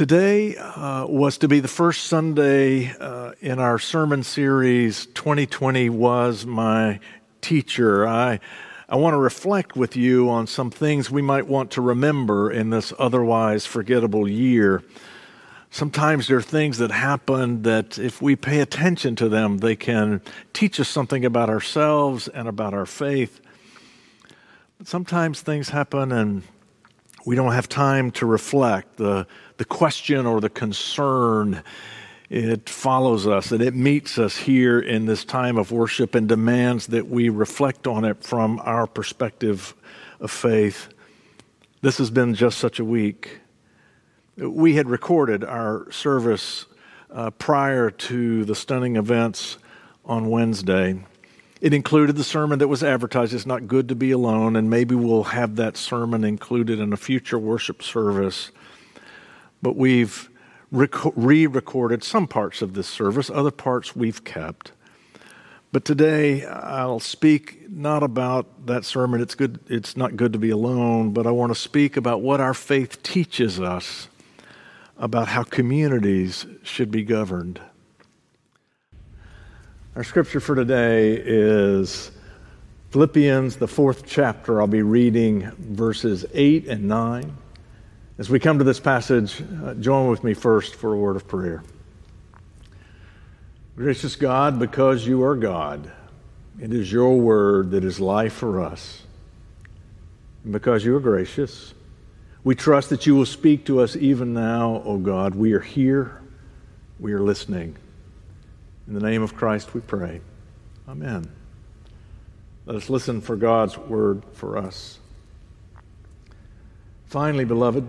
Today uh, was to be the first Sunday uh, in our sermon series, 2020 Was My Teacher. I, I want to reflect with you on some things we might want to remember in this otherwise forgettable year. Sometimes there are things that happen that, if we pay attention to them, they can teach us something about ourselves and about our faith. But sometimes things happen and we don't have time to reflect. The, the question or the concern, it follows us and it meets us here in this time of worship and demands that we reflect on it from our perspective of faith. This has been just such a week. We had recorded our service uh, prior to the stunning events on Wednesday. It included the sermon that was advertised. It's not good to be alone, and maybe we'll have that sermon included in a future worship service. But we've re recorded some parts of this service, other parts we've kept. But today I'll speak not about that sermon. It's good it's not good to be alone, but I want to speak about what our faith teaches us about how communities should be governed. Our scripture for today is Philippians, the fourth chapter. I'll be reading verses 8 and 9. As we come to this passage, uh, join with me first for a word of prayer. Gracious God, because you are God, it is your word that is life for us. And because you are gracious, we trust that you will speak to us even now, O oh God. We are here, we are listening. In the name of Christ we pray. Amen. Let us listen for God's word for us. Finally, beloved,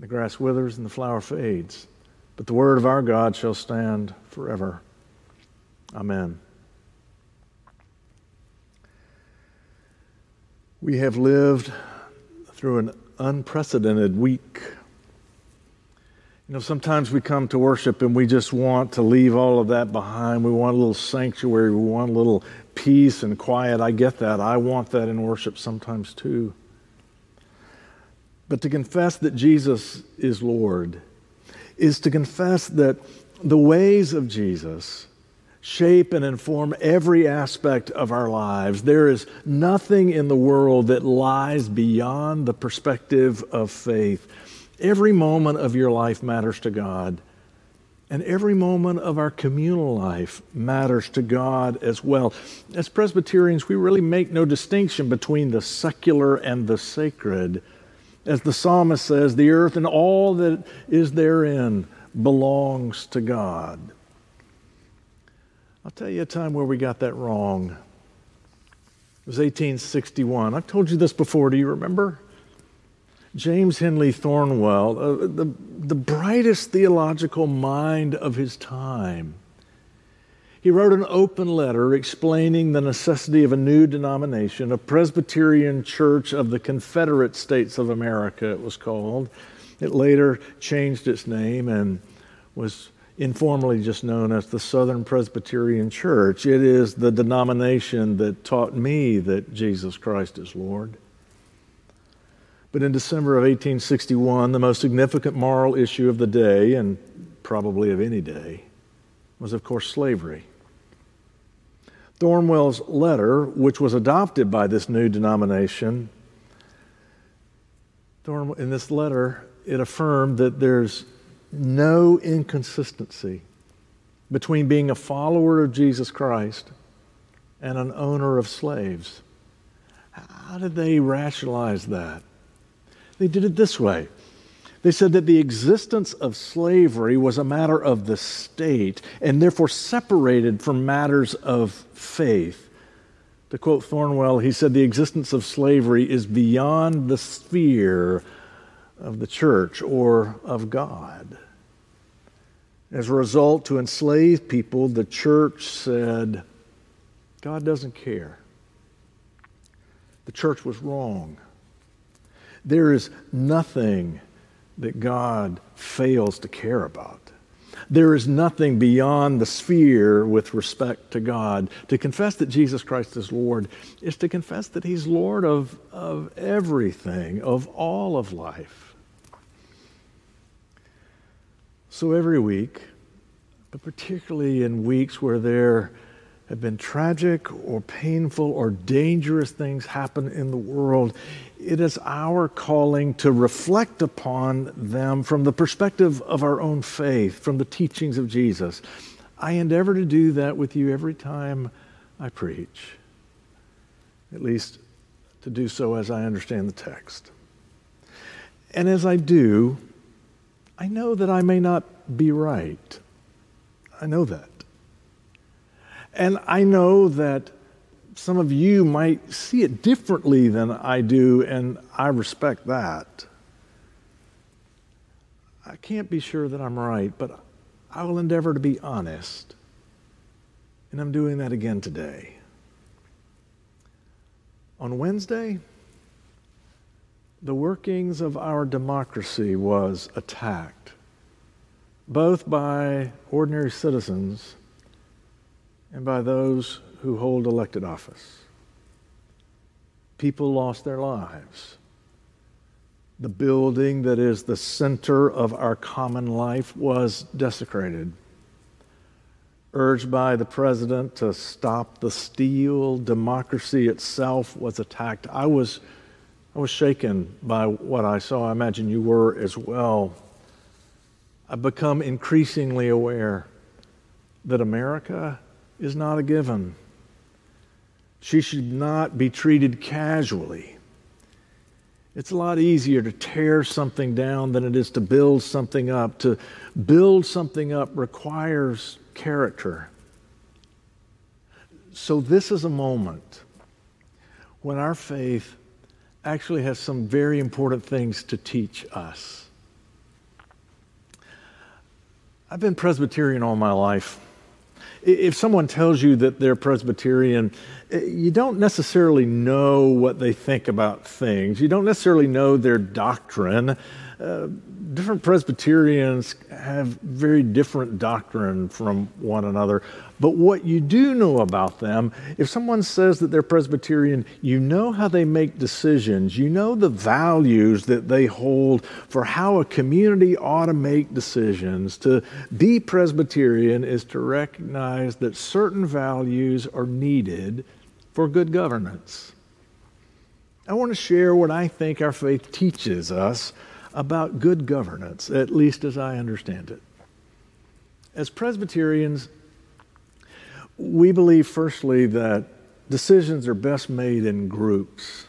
The grass withers and the flower fades, but the word of our God shall stand forever. Amen. We have lived through an unprecedented week you know, sometimes we come to worship and we just want to leave all of that behind. We want a little sanctuary. We want a little peace and quiet. I get that. I want that in worship sometimes too. But to confess that Jesus is Lord is to confess that the ways of Jesus shape and inform every aspect of our lives. There is nothing in the world that lies beyond the perspective of faith. Every moment of your life matters to God. And every moment of our communal life matters to God as well. As Presbyterians, we really make no distinction between the secular and the sacred. As the psalmist says, the earth and all that is therein belongs to God. I'll tell you a time where we got that wrong. It was 1861. I've told you this before. Do you remember? James Henley Thornwell, uh, the, the brightest theological mind of his time, he wrote an open letter explaining the necessity of a new denomination, a Presbyterian Church of the Confederate States of America, it was called. It later changed its name and was informally just known as the Southern Presbyterian Church. It is the denomination that taught me that Jesus Christ is Lord. But in December of 1861, the most significant moral issue of the day, and probably of any day, was, of course, slavery. Thornwell's letter, which was adopted by this new denomination, in this letter, it affirmed that there's no inconsistency between being a follower of Jesus Christ and an owner of slaves. How did they rationalize that? They did it this way. They said that the existence of slavery was a matter of the state and therefore separated from matters of faith. To quote Thornwell, he said the existence of slavery is beyond the sphere of the church or of God. As a result, to enslave people, the church said, God doesn't care. The church was wrong. There is nothing that God fails to care about. There is nothing beyond the sphere with respect to God. To confess that Jesus Christ is Lord is to confess that He's Lord of, of everything, of all of life. So every week, but particularly in weeks where there have been tragic or painful or dangerous things happen in the world, it is our calling to reflect upon them from the perspective of our own faith, from the teachings of Jesus. I endeavor to do that with you every time I preach, at least to do so as I understand the text. And as I do, I know that I may not be right. I know that. And I know that some of you might see it differently than I do, and I respect that. I can't be sure that I'm right, but I will endeavor to be honest. And I'm doing that again today. On Wednesday, the workings of our democracy was attacked, both by ordinary citizens and by those who hold elected office. People lost their lives. The building that is the center of our common life was desecrated. Urged by the president to stop the steal, democracy itself was attacked. I was, I was shaken by what I saw. I imagine you were as well. I've become increasingly aware that America is not a given. She should not be treated casually. It's a lot easier to tear something down than it is to build something up. To build something up requires character. So, this is a moment when our faith actually has some very important things to teach us. I've been Presbyterian all my life if someone tells you that they're Presbyterian, eh, you don't necessarily know what they think about things. You don't necessarily know their doctrine. Different Presbyterians have very different doctrine from one another. But what you do know about them, if someone says that they're Presbyterian, you know how they make decisions. You know the values that they hold for how a community ought to make decisions. To be Presbyterian is to recognize that certain values are needed for good governance. I want to share what I think our faith teaches us about good governance, at least as I understand it. As Presbyterians, we believe, firstly, that decisions are best made in groups.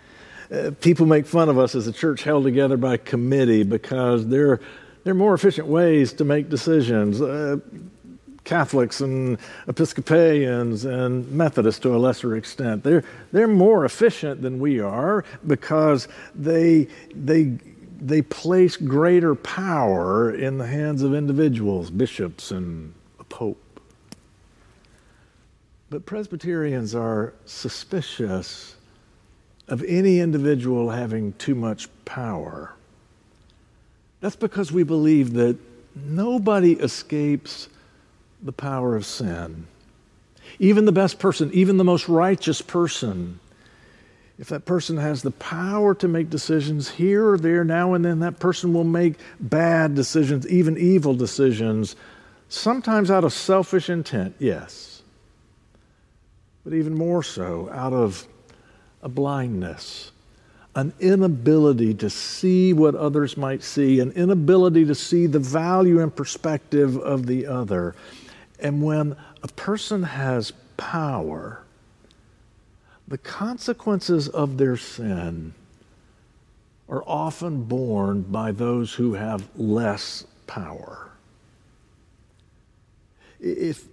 People make fun of us as a church held together by committee because there, there are more efficient ways to make decisions. Uh, Catholics and Episcopalians and Methodists to a lesser extent. They're, they're more efficient than we are because they, they they place greater power in the hands of individuals, bishops, and a pope. But Presbyterians are suspicious of any individual having too much power. That's because we believe that nobody escapes the power of sin. Even the best person, even the most righteous person, if that person has the power to make decisions here or there, now and then, that person will make bad decisions, even evil decisions, sometimes out of selfish intent, yes, but even more so out of a blindness, an inability to see what others might see, an inability to see the value and perspective of the other. And when a person has power, the consequences of their sin are often borne by those who have less power. If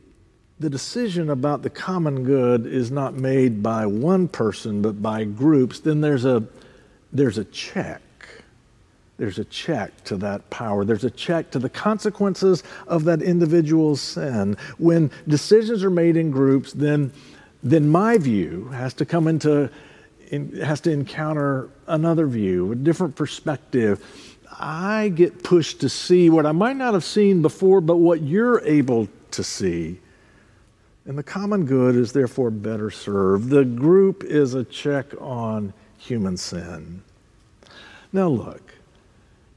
the decision about the common good is not made by one person but by groups, then there's a, there's a check. There's a check to that power. There's a check to the consequences of that individual's sin. When decisions are made in groups, then, then my view has to come into, in, has to encounter another view, a different perspective. I get pushed to see what I might not have seen before, but what you're able to see and the common good is therefore better served. The group is a check on human sin. Now, look,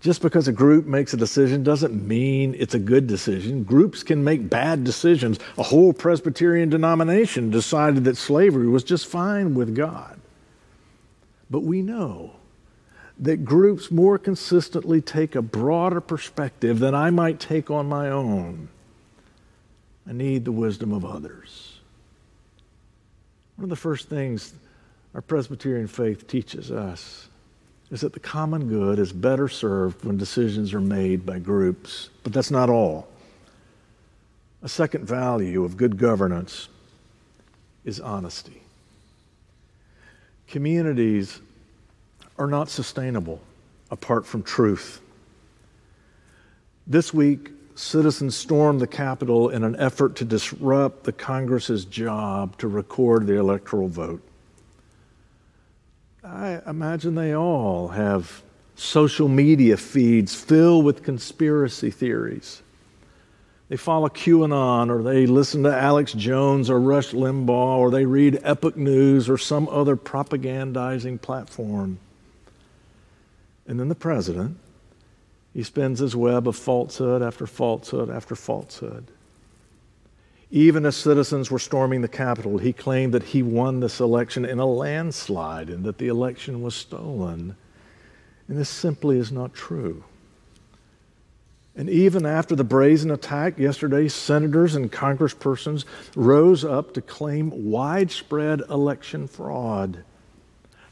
just because a group makes a decision doesn't mean it's a good decision. Groups can make bad decisions. A whole Presbyterian denomination decided that slavery was just fine with God. But we know that groups more consistently take a broader perspective than I might take on my own. I need the wisdom of others. One of the first things our Presbyterian faith teaches us is that the common good is better served when decisions are made by groups. But that's not all. A second value of good governance is honesty. Communities are not sustainable apart from truth. This week, citizens stormed the Capitol in an effort to disrupt the Congress's job to record the electoral vote. I imagine they all have social media feeds filled with conspiracy theories. They follow QAnon, or they listen to Alex Jones or Rush Limbaugh, or they read Epic News or some other propagandizing platform. And then the president he spins his web of falsehood after falsehood after falsehood. Even as citizens were storming the Capitol, he claimed that he won this election in a landslide and that the election was stolen. And this simply is not true. And even after the brazen attack yesterday, senators and congresspersons rose up to claim widespread election fraud.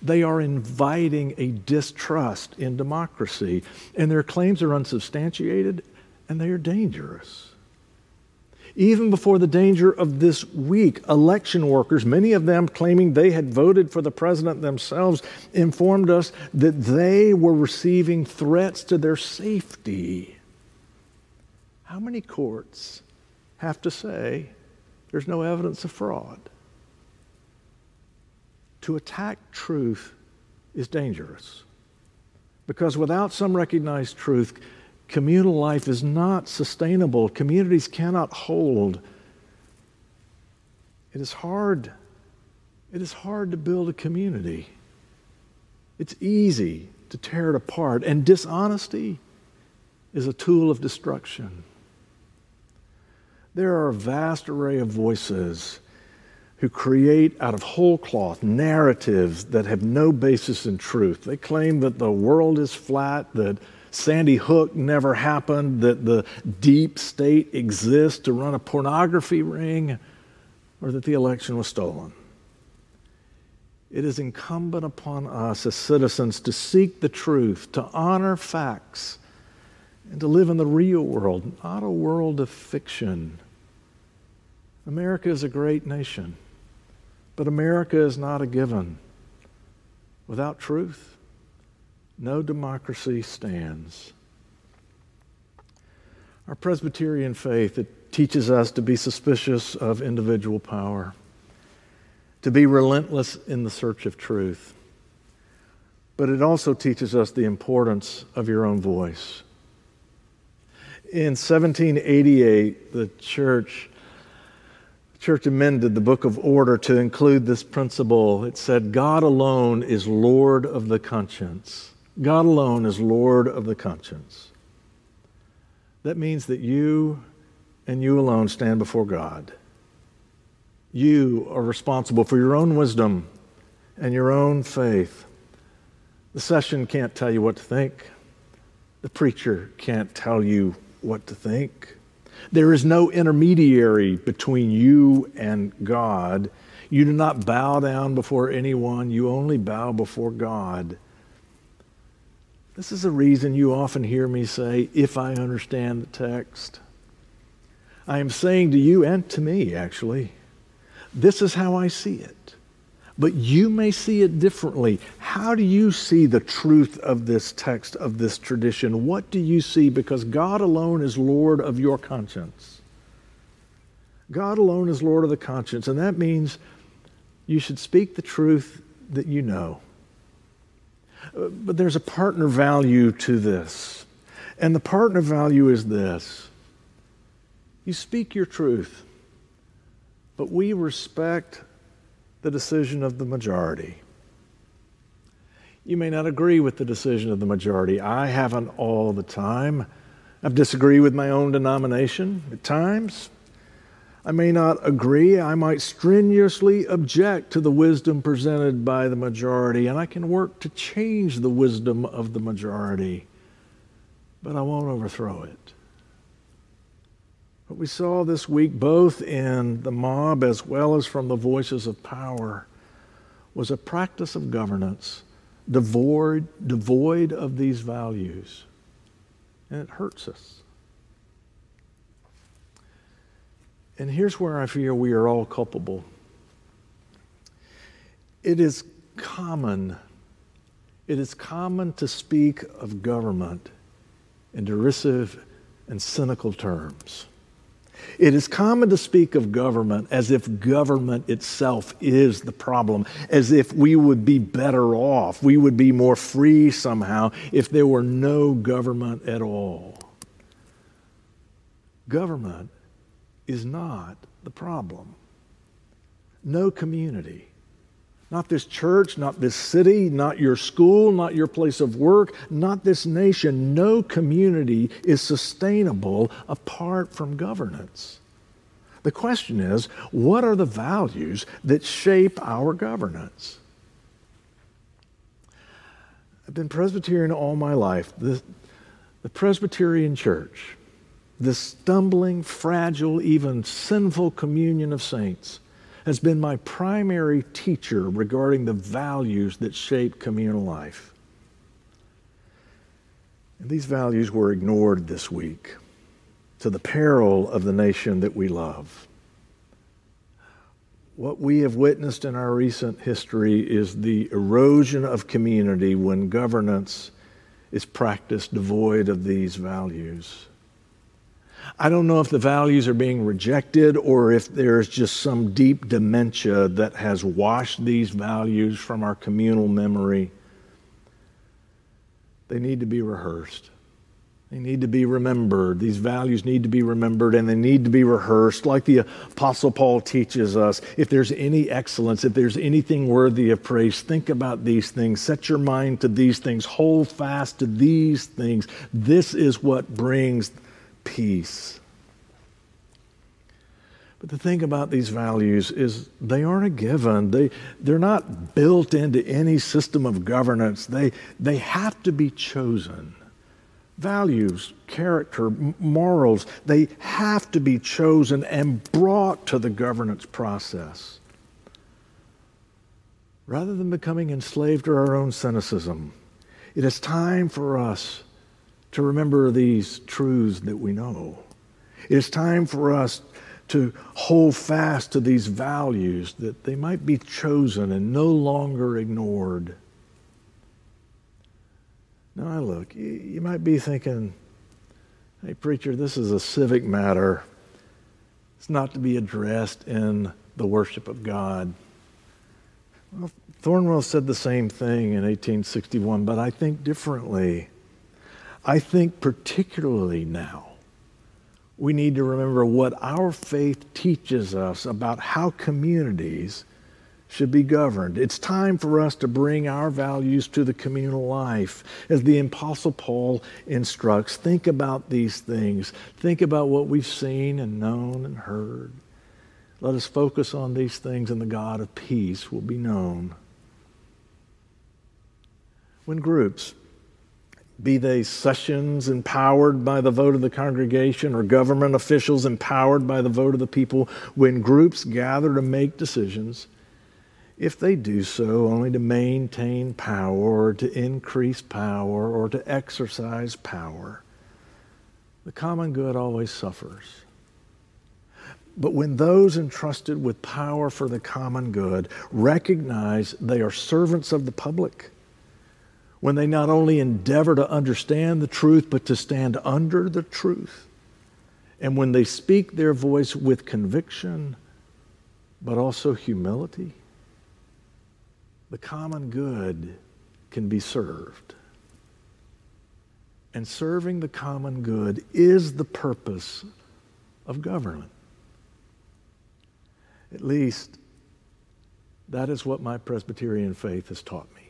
They are inviting a distrust in democracy, and their claims are unsubstantiated and they are dangerous. Even before the danger of this week, election workers, many of them claiming they had voted for the president themselves, informed us that they were receiving threats to their safety. How many courts have to say there's no evidence of fraud? to attack truth is dangerous. Because without some recognized truth, communal life is not sustainable. Communities cannot hold. It is hard. It is hard to build a community. It's easy to tear it apart, and dishonesty is a tool of destruction. There are a vast array of voices who create out of whole cloth narratives that have no basis in truth. They claim that the world is flat, that Sandy Hook never happened, that the deep state exists to run a pornography ring, or that the election was stolen. It is incumbent upon us as citizens to seek the truth, to honor facts, and to live in the real world, not a world of fiction. America is a great nation. But America is not a given. Without truth, no democracy stands. Our Presbyterian faith it teaches us to be suspicious of individual power, to be relentless in the search of truth. But it also teaches us the importance of your own voice. In 1788, the church church amended the book of order to include this principle. It said, God alone is Lord of the conscience. God alone is Lord of the conscience. That means that you and you alone stand before God. You are responsible for your own wisdom and your own faith. The session can't tell you what to think. The preacher can't tell you what to think. There is no intermediary between you and God. You do not bow down before anyone, you only bow before God. This is a reason you often hear me say, if I understand the text. I am saying to you and to me, actually, this is how I see it. But you may see it differently. How do you see the truth of this text, of this tradition? What do you see? Because God alone is Lord of your conscience. God alone is Lord of the conscience, and that means you should speak the truth that you know. Uh, but there's a partner value to this. And the partner value is this you speak your truth, but we respect the decision of the majority. You may not agree with the decision of the majority. I haven't all the time. I've disagreed with my own denomination at times. I may not agree. I might strenuously object to the wisdom presented by the majority, and I can work to change the wisdom of the majority, but I won't overthrow it. What we saw this week, both in the mob as well as from the voices of power, was a practice of governance devoid, devoid of these values. And it hurts us. And here's where I feel we are all culpable. It is common, it is common to speak of government in derisive and cynical terms. It is common to speak of government as if government itself is the problem, as if we would be better off, we would be more free somehow if there were no government at all. Government is not the problem. No community, not this church, not this city, not your school, not your place of work, not this nation, no community is sustainable apart from governance. The question is what are the values that shape our governance? I've been Presbyterian all my life. The, the Presbyterian Church this stumbling, fragile, even sinful communion of saints has been my primary teacher regarding the values that shape communal life. And these values were ignored this week to the peril of the nation that we love. What we have witnessed in our recent history is the erosion of community when governance is practiced devoid of these values. I don't know if the values are being rejected or if there's just some deep dementia that has washed these values from our communal memory. They need to be rehearsed. They need to be remembered. These values need to be remembered and they need to be rehearsed, like the Apostle Paul teaches us. If there's any excellence, if there's anything worthy of praise, think about these things. Set your mind to these things. Hold fast to these things. This is what brings peace. But the thing about these values is they aren't a given. They, they're not built into any system of governance. They, they have to be chosen. Values, character, morals, they have to be chosen and brought to the governance process. Rather than becoming enslaved to our own cynicism, it is time for us to remember these truths that we know. It is time for us to hold fast to these values that they might be chosen and no longer ignored. Now, I look, you might be thinking, hey, preacher, this is a civic matter. It's not to be addressed in the worship of God. Well, Thornwell said the same thing in 1861, but I think differently. I think particularly now, we need to remember what our faith teaches us about how communities should be governed. It's time for us to bring our values to the communal life. As the Apostle Paul instructs, think about these things. Think about what we've seen and known and heard. Let us focus on these things, and the God of peace will be known. When groups be they sessions empowered by the vote of the congregation or government officials empowered by the vote of the people, when groups gather to make decisions, if they do so only to maintain power or to increase power or to exercise power, the common good always suffers. But when those entrusted with power for the common good recognize they are servants of the public, when they not only endeavor to understand the truth, but to stand under the truth, and when they speak their voice with conviction, but also humility, the common good can be served. And serving the common good is the purpose of government. At least, that is what my Presbyterian faith has taught me.